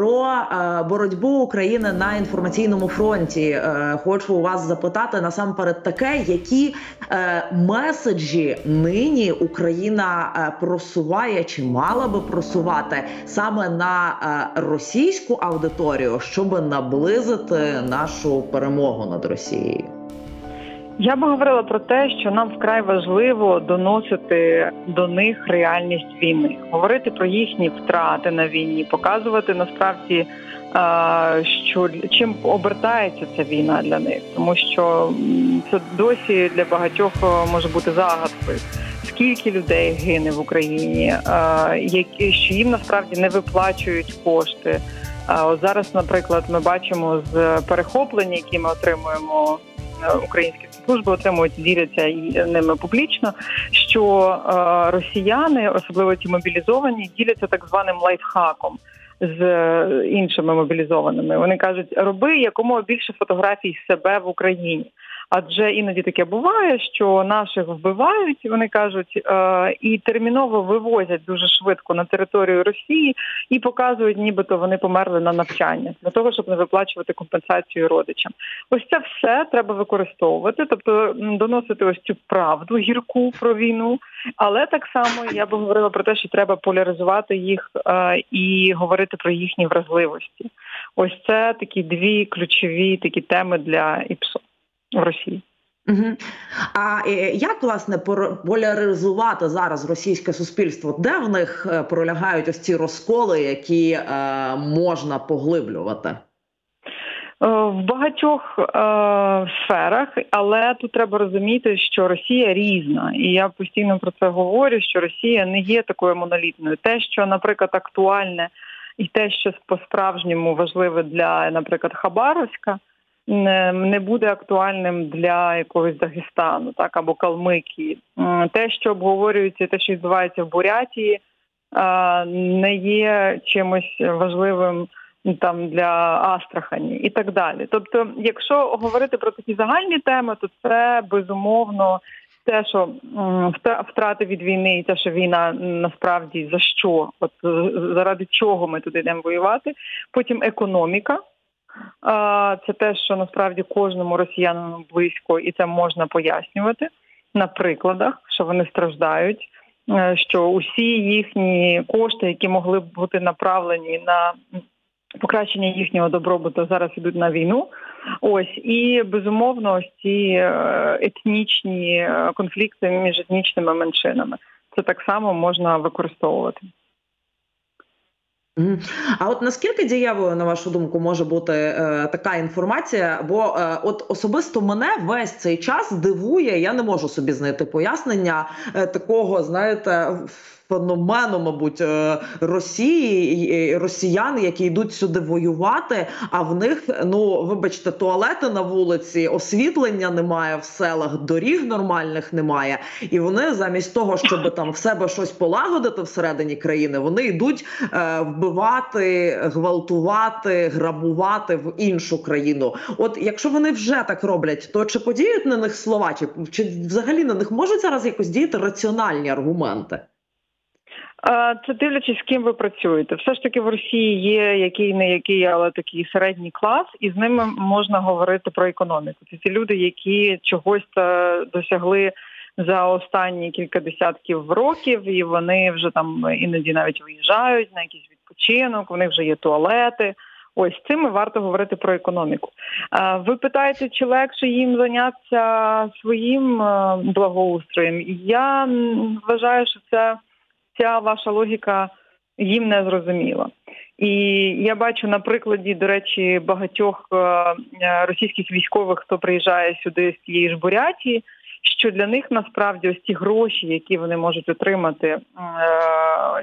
Про е, боротьбу України на інформаційному фронті е, хочу у вас запитати насамперед таке, які е, меседжі нині Україна просуває чи мала би просувати саме на російську аудиторію, щоб наблизити нашу перемогу над Росією. Я би говорила про те, що нам вкрай важливо доносити до них реальність війни, говорити про їхні втрати на війні, показувати насправді, що чим обертається ця війна для них, тому що це досі для багатьох може бути загадкою. Скільки людей гине в Україні, які що їм насправді не виплачують кошти. Зараз, наприклад, ми бачимо з перехоплення, які ми отримуємо українські служби отримують, діляться ними публічно. Що е, росіяни, особливо ті мобілізовані, діляться так званим лайфхаком. З е, іншими мобілізованими вони кажуть, роби якомога більше фотографій себе в Україні. Адже іноді таке буває, що наших вбивають, вони кажуть, е, і терміново вивозять дуже швидко на територію Росії і показують, нібито вони померли на навчання для того, щоб не виплачувати компенсацію родичам. Ось це все треба використовувати, тобто доносити ось цю правду гірку про війну. Але так само я би говорила про те, що треба поляризувати їх е, і говорити про їхні вразливості. Ось це такі дві ключові такі теми для ІПСО в Росії. Угу. А е, як власне поляризувати зараз російське суспільство? Де в них е, пролягають ось ці розколи, які е, можна поглиблювати? Е, в багатьох е, сферах, але тут треба розуміти, що Росія різна, і я постійно про це говорю: що Росія не є такою монолітною. Те, що, наприклад, актуальне, і те, що по справжньому важливе для, наприклад, Хабаровська не буде актуальним для якогось Дагестану, так або Калмикії. Те, що обговорюється, те, що відбувається в Бурятії, не є чимось важливим там для Астрахані і так далі. Тобто, якщо говорити про такі загальні теми, то це безумовно. Те, що втрати від війни, і те, що війна насправді за що, от заради чого ми туди йдемо воювати. Потім економіка, це те, що насправді кожному росіянину близько, і це можна пояснювати на прикладах, що вони страждають. Е, що усі їхні кошти, які могли б бути направлені на покращення їхнього добробуту, зараз ідуть на війну. Ось і безумовно ось ці е, етнічні е, конфлікти між етнічними меншинами. Це так само можна використовувати. А от наскільки дієвою, на вашу думку, може бути е, така інформація? Бо е, от особисто мене весь цей час дивує, я не можу собі знайти пояснення е, такого, знаєте, феномену, мабуть, е, Росії росіян, які йдуть сюди воювати. А в них ну вибачте, туалети на вулиці, освітлення немає в селах, доріг нормальних немає. І вони замість того, щоб там в себе щось полагодити всередині країни, вони йдуть е, вбивати, гвалтувати, грабувати в іншу країну. От якщо вони вже так роблять, то чи подіють на них слова, чи, чи взагалі на них можуть зараз якось діяти раціональні аргументи? Це дивлячись, з ким ви працюєте. Все ж таки в Росії є який не який, але такий середній клас, і з ними можна говорити про економіку. Це ті люди, які чогось досягли за останні кілька десятків років, і вони вже там іноді навіть виїжджають на якийсь відпочинок. Них вже є туалети. Ось цим варто говорити про економіку. Ви питаєте, чи легше їм зайнятися своїм благоустроєм? Я вважаю, що це ця ваша логіка їм не зрозуміла. І я бачу на прикладі, до речі, багатьох е, е, російських військових, хто приїжджає сюди з тієї ж Бурятії, що для них насправді ось ті гроші, які вони можуть отримати, е,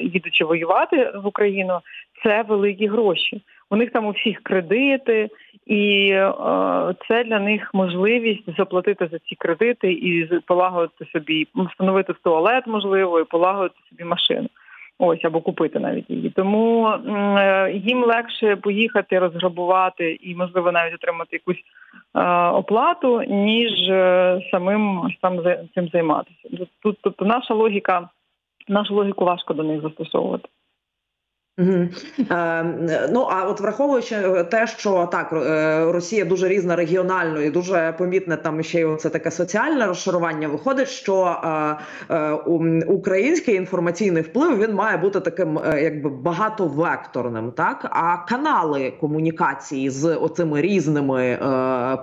їдучи воювати в Україну, це великі гроші. У них там у всіх кредити, і е, це для них можливість заплатити за ці кредити і полагодити собі, встановити туалет, можливо, і полагодити собі машину. Ось або купити навіть її. Тому е, їм легше поїхати, розграбувати і, можливо, навіть отримати якусь е, оплату, ніж е, самим там цим займатися. Тут тобто наша логіка, нашу логіку важко до них застосовувати. Угу. Е, Ну а от враховуючи е, те, що так е, Росія дуже різна регіонально і дуже помітне там ще й це таке соціальне розшарування. Виходить, що е, е, український інформаційний вплив він має бути таким, е, якби багатовекторним, так а канали комунікації з оцими різними е,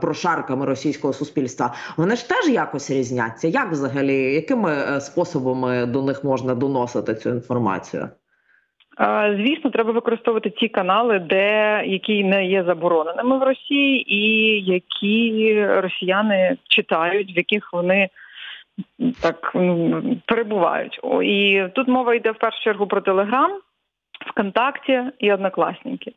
прошарками російського суспільства вони ж теж якось різняться. Як взагалі, якими способами до них можна доносити цю інформацію? Звісно, треба використовувати ті канали, де які не є забороненими в Росії, і які росіяни читають, в яких вони так ну, перебувають. І тут мова йде в першу чергу про Телеграм, ВКонтакті і Однокласники.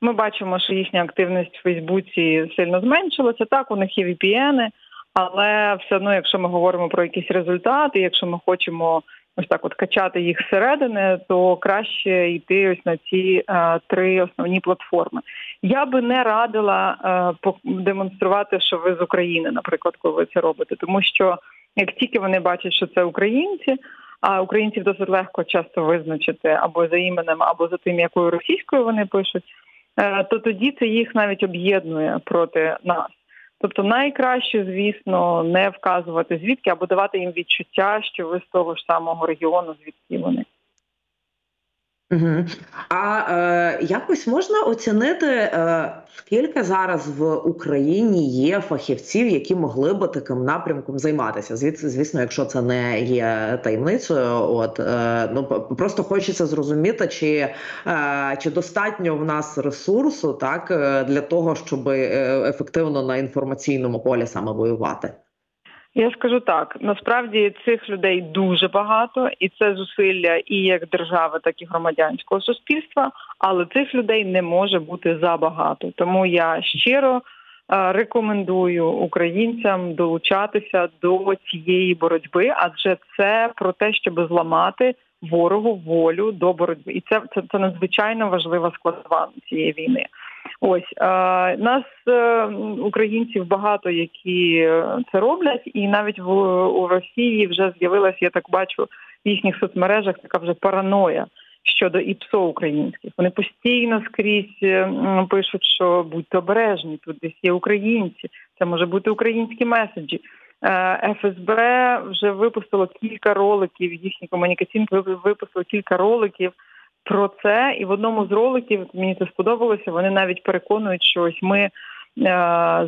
Ми бачимо, що їхня активність в Фейсбуці сильно зменшилася. Так, у них є VPN, але все одно, якщо ми говоримо про якісь результати, якщо ми хочемо ось так от качати їх зсередини, то краще йти ось на ці е, три основні платформи. Я би не радила е, демонструвати, що ви з України, наприклад, коли ви це робите, тому що як тільки вони бачать, що це українці. А українців досить легко часто визначити або за іменем, або за тим, якою російською вони пишуть, е, то тоді це їх навіть об'єднує проти нас. Тобто найкраще, звісно, не вказувати звідки або давати їм відчуття, що ви з того ж самого регіону, звідки вони. А е, якось можна оцінити, е, скільки зараз в Україні є фахівців, які могли би таким напрямком займатися? Звідси, звісно, якщо це не є таємницею, от е, ну просто хочеться зрозуміти, чи е, чи достатньо в нас ресурсу так е, для того, щоб е, ефективно на інформаційному полі саме воювати. Я скажу так: насправді цих людей дуже багато, і це зусилля і як держави, так і громадянського суспільства. Але цих людей не може бути забагато. Тому я щиро е, рекомендую українцям долучатися до цієї боротьби, адже це про те, щоб зламати ворогу волю до боротьби, і це це, це надзвичайно важлива складова цієї війни. Ось нас е, українців багато, які це роблять, і навіть в у Росії вже з'явилася, я так бачу в їхніх соцмережах така вже параноя щодо іпсо українських. Вони постійно скрізь е, пишуть, що будьте обережні, тут десь є українці, це може бути українські меседжі. Е, ФСБ вже випустило кілька роликів. Їхні комунікаційні випустили кілька роликів про це, і в одному з роликів мені це сподобалося. Вони навіть переконують, що ось ми. Е,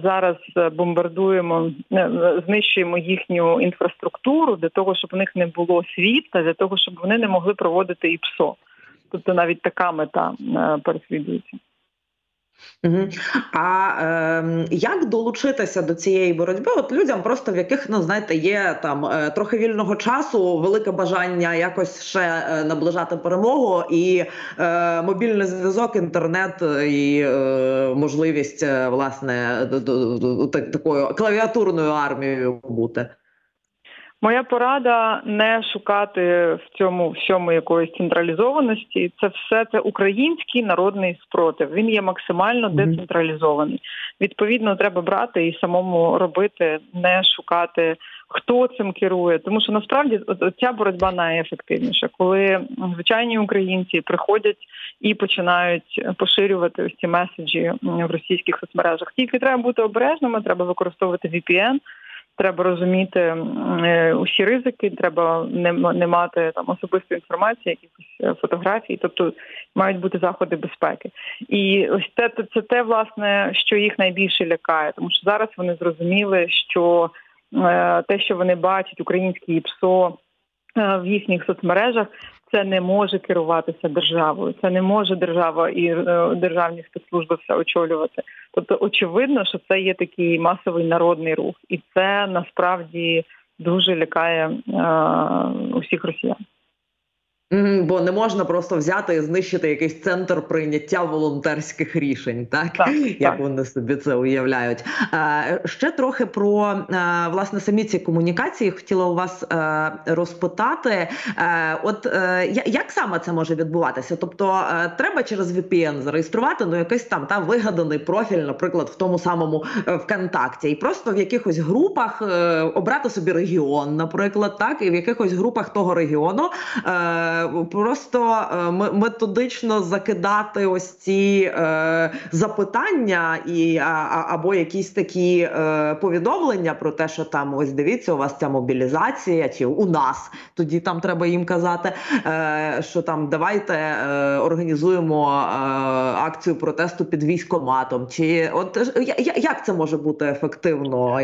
зараз бомбардуємо, е, знищуємо їхню інфраструктуру для того, щоб у них не було світла, для того, щоб вони не могли проводити ІПСО. Тобто навіть така мета переслідується. А е, як долучитися до цієї боротьби? От людям, просто в яких ну знаєте, є там е, трохи вільного часу, велике бажання якось ще е, наближати перемогу, і е, мобільний зв'язок, інтернет і е, можливість е, власне до, до, до, до такою клавіатурною армією бути. Моя порада не шукати в цьому всьому якоїсь централізованості. Це все це український народний спротив. Він є максимально децентралізований. Відповідно, треба брати і самому робити, не шукати хто цим керує. Тому що насправді ця боротьба найефективніша, коли звичайні українці приходять і починають поширювати ось ці меседжі в російських соцмережах. Тільки треба бути обережними, треба використовувати VPN, Треба розуміти е, усі ризики, треба не не мати там особистої інформації, якихось е, фотографій, тобто мають бути заходи безпеки. І ось це це те, власне, що їх найбільше лякає, тому що зараз вони зрозуміли, що е, те, що вони бачать, українські ПСО в їхніх соцмережах, це не може керуватися державою. Це не може держава і державні спецслужби все очолювати. Тобто, очевидно, що це є такий масовий народний рух, і це насправді дуже лякає е, усіх росіян. Бо не можна просто взяти і знищити якийсь центр прийняття волонтерських рішень, так, так як так. вони собі це уявляють. Ще трохи про власне самі ці комунікації хотіла у вас розпитати. От як саме це може відбуватися? Тобто треба через VPN зареєструвати ну якийсь там та вигаданий профіль, наприклад, в тому самому е, ВКонтакті, і просто в якихось групах е, обрати собі регіон, наприклад, так і в якихось групах того регіону. Просто е, методично закидати ось ці е, запитання і а, або якісь такі е, повідомлення про те, що там ось дивіться, у вас ця мобілізація, чи у нас тоді там треба їм казати, е, що там давайте е, організуємо е, акцію протесту під військоматом. Чи от як це може бути ефективно?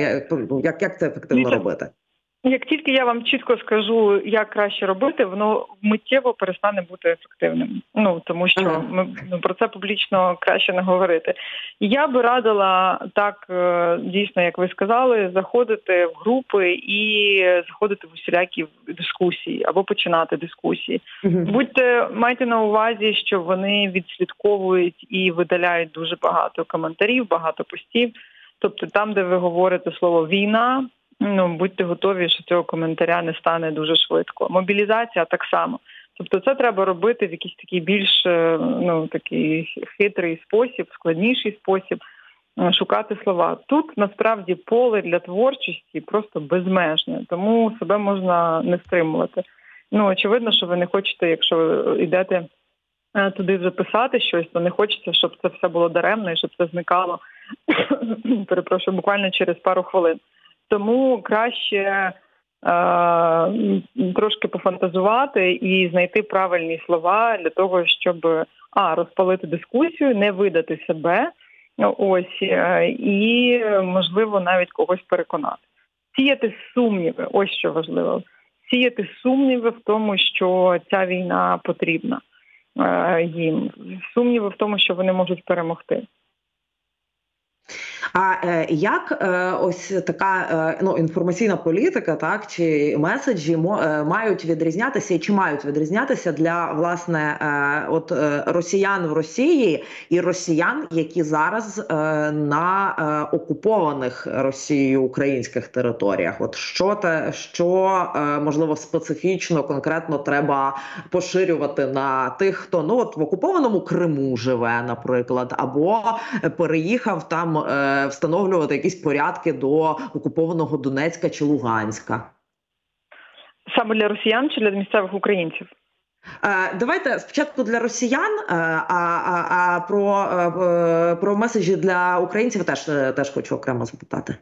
Як, як це ефективно робити? Як тільки я вам чітко скажу, як краще робити, воно миттєво перестане бути ефективним. Ну тому що ми ну, про це публічно краще не говорити. Я би радила так е, дійсно, як ви сказали, заходити в групи і заходити в усілякі дискусії або починати дискусії. Будьте майте на увазі, що вони відслідковують і видаляють дуже багато коментарів, багато постів. Тобто, там, де ви говорите слово війна. Ну будьте готові, що цього коментаря не стане дуже швидко. Мобілізація так само. Тобто, це треба робити в якийсь такий більш е, ну такий хитрий спосіб, складніший спосіб е, шукати слова. Тут насправді поле для творчості просто безмежне, тому себе можна не стримувати. Ну очевидно, що ви не хочете, якщо йдете е, туди вже писати щось, то не хочеться, щоб це все було даремно і щоб це зникало. Перепрошую, буквально через пару хвилин. Тому краще е, трошки пофантазувати і знайти правильні слова для того, щоб а розпалити дискусію, не видати себе. Ось е, і можливо навіть когось переконати. Сіяти сумніви, ось що важливо. Сіяти сумніви в тому, що ця війна потрібна е, їм, сумніви в тому, що вони можуть перемогти. А е, як е, ось така е, ну інформаційна політика, так чи меседжі мають відрізнятися чи мають відрізнятися для власне от росіян в Росії і росіян, які зараз на окупованих Росією українських територіях? От що те, що можливо специфічно конкретно треба поширювати на тих, хто ну от в окупованому Криму живе, наприклад, або переїхав там встановлювати якісь порядки до окупованого Донецька чи Луганська? Саме для росіян чи для місцевих українців? Е, давайте спочатку для росіян, е, а а, а про е, про меседжі для українців теж теж хочу окремо запитати.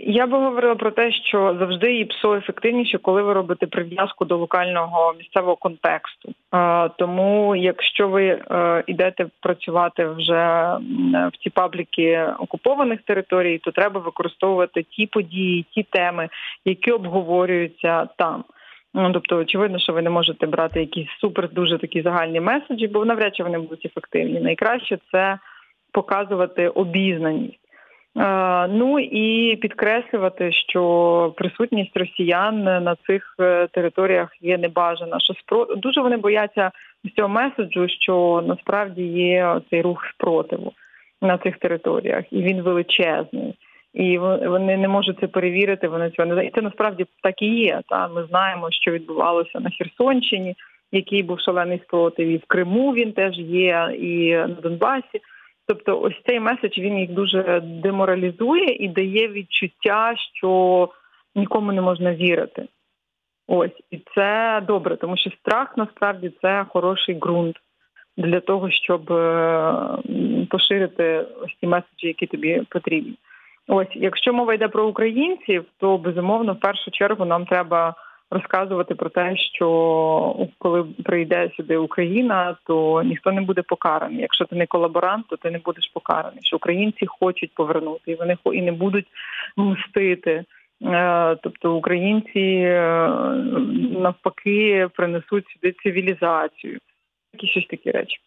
Я би говорила про те, що завжди ІПСО ефективніше, коли ви робите прив'язку до локального місцевого контексту. Тому, якщо ви е, йдете працювати вже в ті пабліки окупованих територій, то треба використовувати ті події, ті теми, які обговорюються там. Ну, тобто, очевидно, що ви не можете брати якісь супер дуже такі загальні меседжі, бо навряд чи вони будуть ефективні. Найкраще це показувати обізнаність. Ну і підкреслювати, що присутність росіян на цих е, територіях є небажана. Що спро... дуже вони бояться цього меседжу, що насправді є цей рух спротиву на цих територіях, і він величезний. І вони не можуть це перевірити. Вони цього не І це насправді так і є. Та ми знаємо, що відбувалося на Херсонщині, який був шалений спротив, і в Криму він теж є, і на Донбасі. Тобто, ось цей меседж він їх дуже деморалізує і дає відчуття, що нікому не можна вірити. Ось і це добре, тому що страх насправді це хороший ґрунт для того, щоб е, поширити ось ці меседжі, які тобі потрібні. Ось, якщо мова йде про українців, то безумовно в першу чергу нам треба розказувати про те, що коли прийде сюди Україна, то ніхто не буде покараний. Якщо ти не колаборант, то ти не будеш покараний. Що українці хочуть повернути, і вони і не будуть мстити. Е, тобто українці е, навпаки принесуть сюди цивілізацію, такі щось такі речі.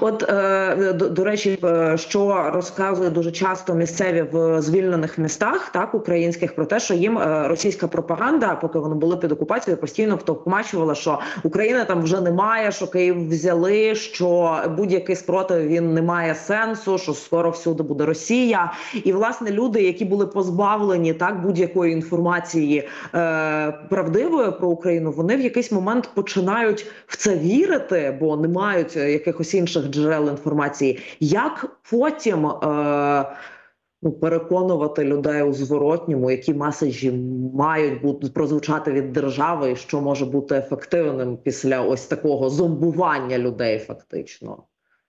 От е, до, речі, е, що розказує дуже часто місцеві в звільнених містах, так українських, про те, що їм е, російська пропаганда, поки вони були під окупацією, постійно втовкмачувала, що Україна там вже немає, що Київ взяли, що будь-який спротив він не має сенсу, що скоро всюди буде Росія, і власне люди, які були позбавлені так будь-якої інформації е, правдивої про Україну, вони в якийсь момент починають в це вірити, бо не мають яких якихось інших джерел інформації, як потім. Е, ну, переконувати людей у зворотньому, які меседжі мають бути прозвучати від держави, і що може бути ефективним після ось такого зомбування людей, фактично.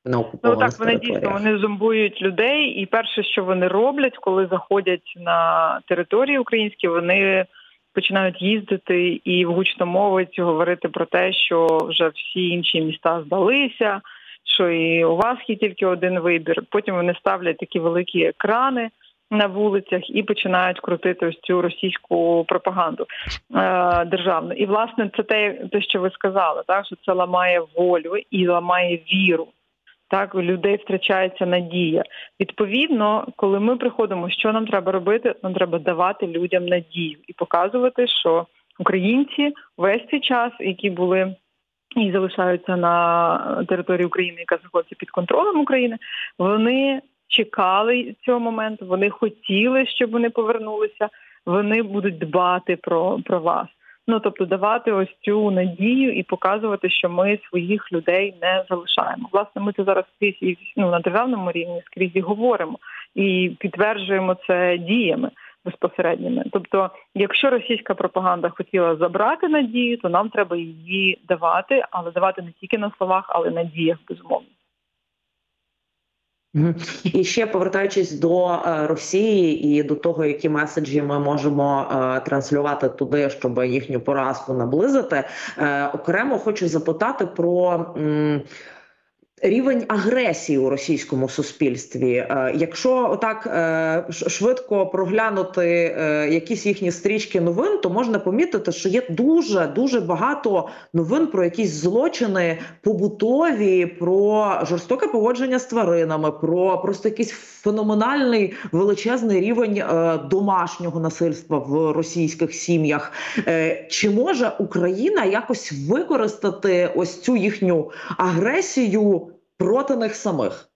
На ну так вони дійсно вони зомбують людей, і перше, що вони роблять, коли заходять на території українські, вони починають їздити і в гучномовець говорити про те, що вже всі інші міста здалися що і у вас є тільки один вибір. Потім вони ставлять такі великі екрани на вулицях і починають крутити ось цю російську пропаганду е, державну. І власне це те, те, що ви сказали, так що це ламає волю і ламає віру. Так, у людей втрачається надія. Відповідно, коли ми приходимо, що нам треба робити, нам треба давати людям надію і показувати, що українці весь цей час, які були і залишаються на території України, яка знаходиться під контролем України. Вони чекали цього моменту, вони хотіли, щоб вони повернулися. Вони будуть дбати про, про вас. Ну тобто давати ось цю надію і показувати, що ми своїх людей не залишаємо. Власне, ми це зараз скрізь ну, на державному рівні скрізь і говоримо і підтверджуємо це діями безпосередніми. Тобто, якщо російська пропаганда хотіла забрати надію, то нам треба її давати, але давати не тільки на словах, але на діях безумовно. І ще повертаючись до е, Росії і до того, які меседжі ми можемо е, транслювати туди, щоб їхню поразку наблизити, е, окремо хочу запитати про. Рівень агресії у російському суспільстві, е, якщо отак е, швидко проглянути е, якісь їхні стрічки новин, то можна помітити, що є дуже дуже багато новин про якісь злочини побутові, про жорстоке поводження з тваринами, про просто якийсь феноменальний величезний рівень домашнього насильства в російських сім'ях. Чи може Україна якось використати ось цю їхню агресію? Проти них самих.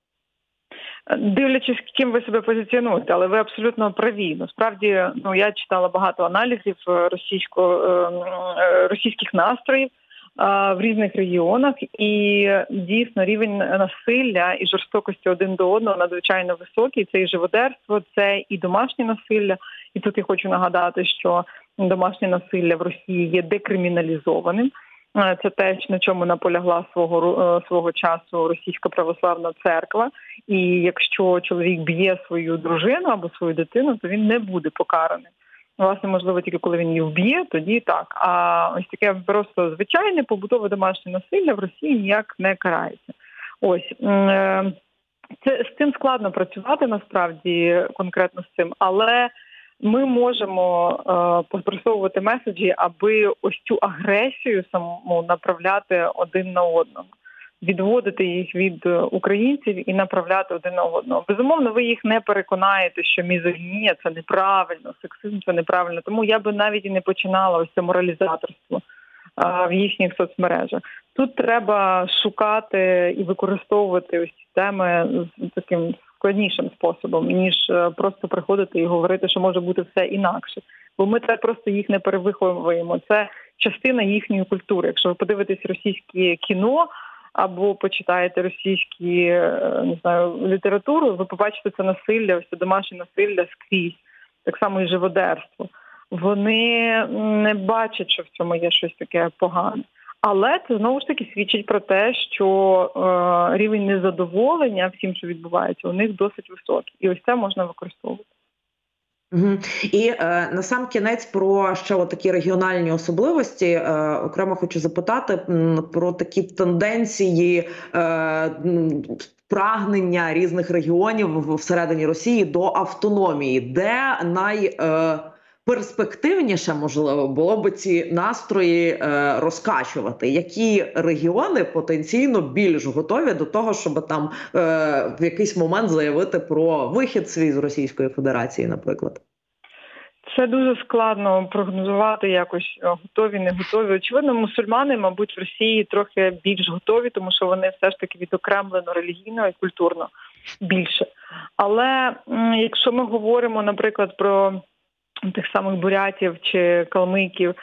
Дивлячись, ким ви себе позиціонуєте, але ви абсолютно праві. Насправді, ну я читала багато аналізів е, російсько ем, е, російських настроїв в різних регіонах, і дійсно рівень насилля і жорстокості один до одного надзвичайно високий. Це і живодерство, це і домашнє насилля. І тут я хочу нагадати, що домашнє насилля в Росії є декриміналізованим. Е, це те, на чому наполягла свого е, свого часу російська православна церква. І якщо чоловік б'є свою дружину або свою дитину, то він не буде покараний. Власне, можливо, тільки коли він її вб'є, тоді так. А ось таке просто звичайне побутове домашнє насилля в Росії ніяк не карається. Ось е, це з цим складно працювати насправді конкретно з цим, але ми можемо е, поспресовувати меседжі, аби ось цю агресію саму направляти один на одного, відводити їх від українців і направляти один на одного. Безумовно, ви їх не переконаєте, що мізогінія це неправильно, сексизм це неправильно. Тому я би навіть і не починала ось це моралізаторство е, в їхніх соцмережах. Тут треба шукати і використовувати ось ці теми з таким складнішим способом, ніж е, просто приходити і говорити, що може бути все інакше. Бо ми так просто їх не перевиховуємо. Це частина їхньої культури. Якщо ви подивитесь російське кіно або почитаєте російські е, не знаю літературу, ви побачите це насилля, ось це домашнє насилля скрізь, так само і живодерство. Вони не бачать, що в цьому є щось таке погане. Але це знову ж таки свідчить про те, що е, рівень незадоволення всім, що відбувається, у них досить високий, і ось це можна використовувати. І е, на сам кінець про ще такі регіональні особливості е, окремо хочу запитати про такі тенденції е, прагнення різних регіонів всередині Росії до автономії, де най е, перспективніше можливо було б ці настрої е, розкачувати. Які регіони потенційно більш готові до того, щоб там е, в якийсь момент заявити про вихід свій з Російської Федерації, наприклад? Це дуже складно прогнозувати якось готові, не готові. Очевидно, мусульмани, мабуть, в Росії трохи більш готові, тому що вони все ж таки відокремлено релігійно і культурно більше. Але якщо ми говоримо, наприклад, про тих самих бурятів чи калмиків,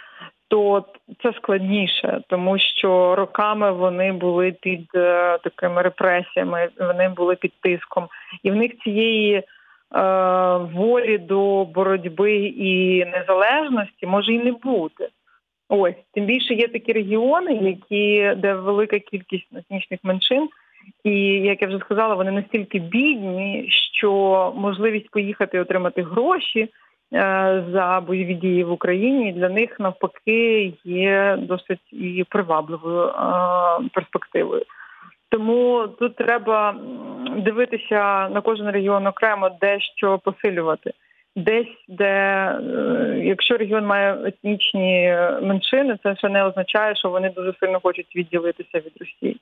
то це складніше, тому що роками вони були під е, такими репресіями, вони були під тиском, і в них цієї волі до боротьби і незалежності може і не бути. Ось тим більше є такі регіони, які де велика кількість етнічних меншин, і як я вже сказала, вони настільки бідні, що можливість поїхати і отримати гроші е, за бойові дії в Україні для них навпаки є досить і привабливою е, перспективою. Тому тут треба дивитися на кожен регіон окремо, де що посилювати. Десь, де е, якщо регіон має етнічні меншини, це ще не означає, що вони дуже сильно хочуть відділитися від Росії.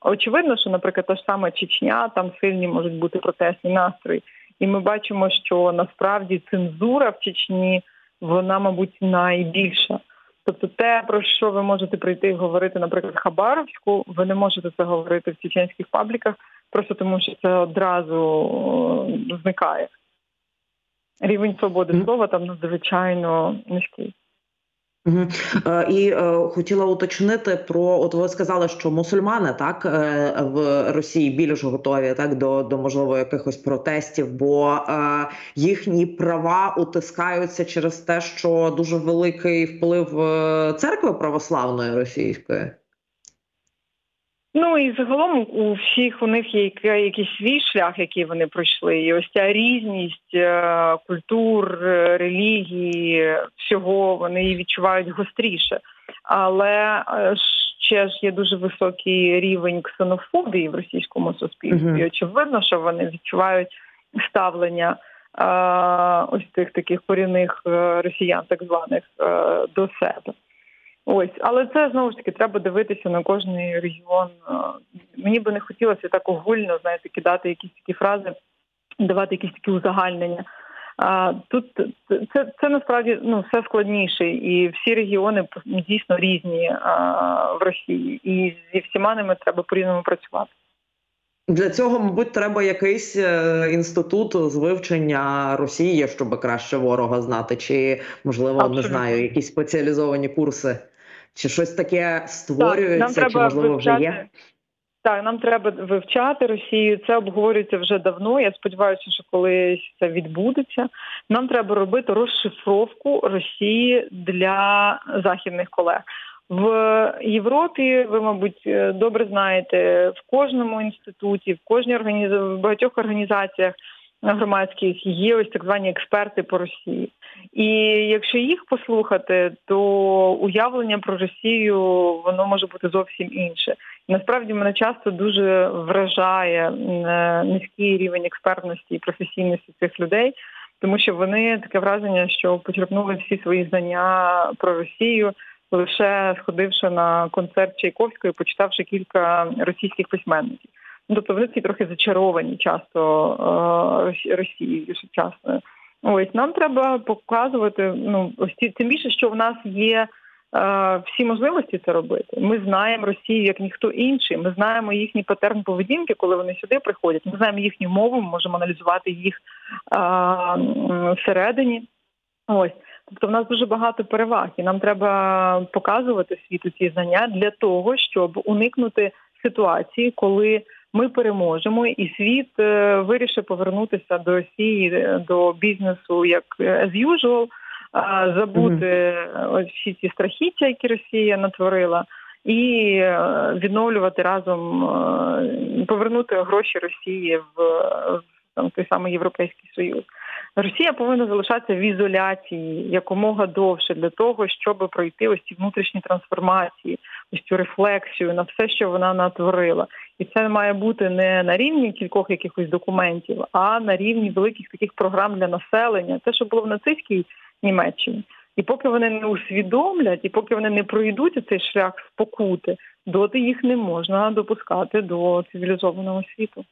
Очевидно, що, наприклад, та ж сама Чечня, там сильні можуть бути протестні настрої, і ми бачимо, що насправді цензура в Чечні вона, мабуть, найбільша. Тобто, те, про що ви можете прийти і говорити, наприклад, Хабаровську, ви не можете це говорити в чеченських пабліках, просто тому що це одразу зникає. Рівень свободи слова там надзвичайно низький. Угу. І е, хотіла уточнити про от ви сказали, що мусульмани так е, в Росії більш готові так до до можливо якихось протестів, бо е, їхні права утискаються через те, що дуже великий вплив е, церкви православної російської. Ну і загалом у всіх у них є якийсь свій шлях, який вони пройшли. І ось ця різність е, культур, е, релігії, всього вони її відчувають гостріше. Але е, ще ж є дуже високий рівень ксенофобії в російському суспільстві. Uh-huh. І Очевидно, що вони відчувають ставлення ось тих таких корінних росіян, так званих до себе. Ось, але це знову ж таки треба дивитися на кожний регіон. Е, мені би не хотілося так огульно, знаєте, кидати якісь такі фрази, давати якісь такі узагальнення. А тут це це насправді ну все складніше, і всі регіони дійсно різні а, в Росії, і зі всіма ними треба по різному працювати. Для цього, мабуть, треба якийсь е, інститут з вивчення Росії, щоб краще ворога знати, чи можливо Абсолютно. не знаю, якісь спеціалізовані курси. Чи щось таке створюється, так, чи можливо вивчати. вже є? Так, нам треба вивчати Росію. Це обговорюється вже давно. Я сподіваюся, що колись це відбудеться. Нам треба робити розшифровку Росії для західних колег. В Європі ви, мабуть, добре знаєте, в кожному інституті, в кожній організ... в багатьох організаціях громадських є ось так звані експерти по Росії. І якщо їх послухати, то уявлення про Росію воно може бути зовсім інше. Насправді мене часто дуже вражає низький рівень експертності і професійності цих людей. Тому що вони таке враження, що почерпнули всі свої знання про Росію, лише сходивши на концерт Чайковської, почитавши кілька російських письменників. Тобто вони ці трохи зачаровані часто е, Росією сучасною. Ось нам треба показувати. Ну ось ті, тим більше, що в нас є. Е, всі можливості це робити. Ми знаємо Росію як ніхто інший. Ми знаємо їхній патерн поведінки, коли вони сюди приходять. Ми знаємо їхню мову, ми можемо аналізувати їх а, всередині. Ось, тобто, в нас дуже багато переваг, і нам треба показувати світу ці знання для того, щоб уникнути ситуації, коли ми переможемо, і світ е, вирішив повернутися до Росії е, до бізнесу як е, as usual, забути mm-hmm. всі ці страхіття, які Росія натворила. І відновлювати разом, повернути гроші Росії в там той самий Європейський Союз. Росія повинна залишатися в ізоляції якомога довше для того, щоб пройти ось ці внутрішні трансформації, ось цю рефлексію на все, що вона натворила, і це має бути не на рівні кількох якихось документів, а на рівні великих таких програм для населення, те, що було в нацистській Німеччині. І поки вони не усвідомлять, і поки вони не пройдуть цей шлях спокути, доти їх не можна допускати до цивілізованого світу.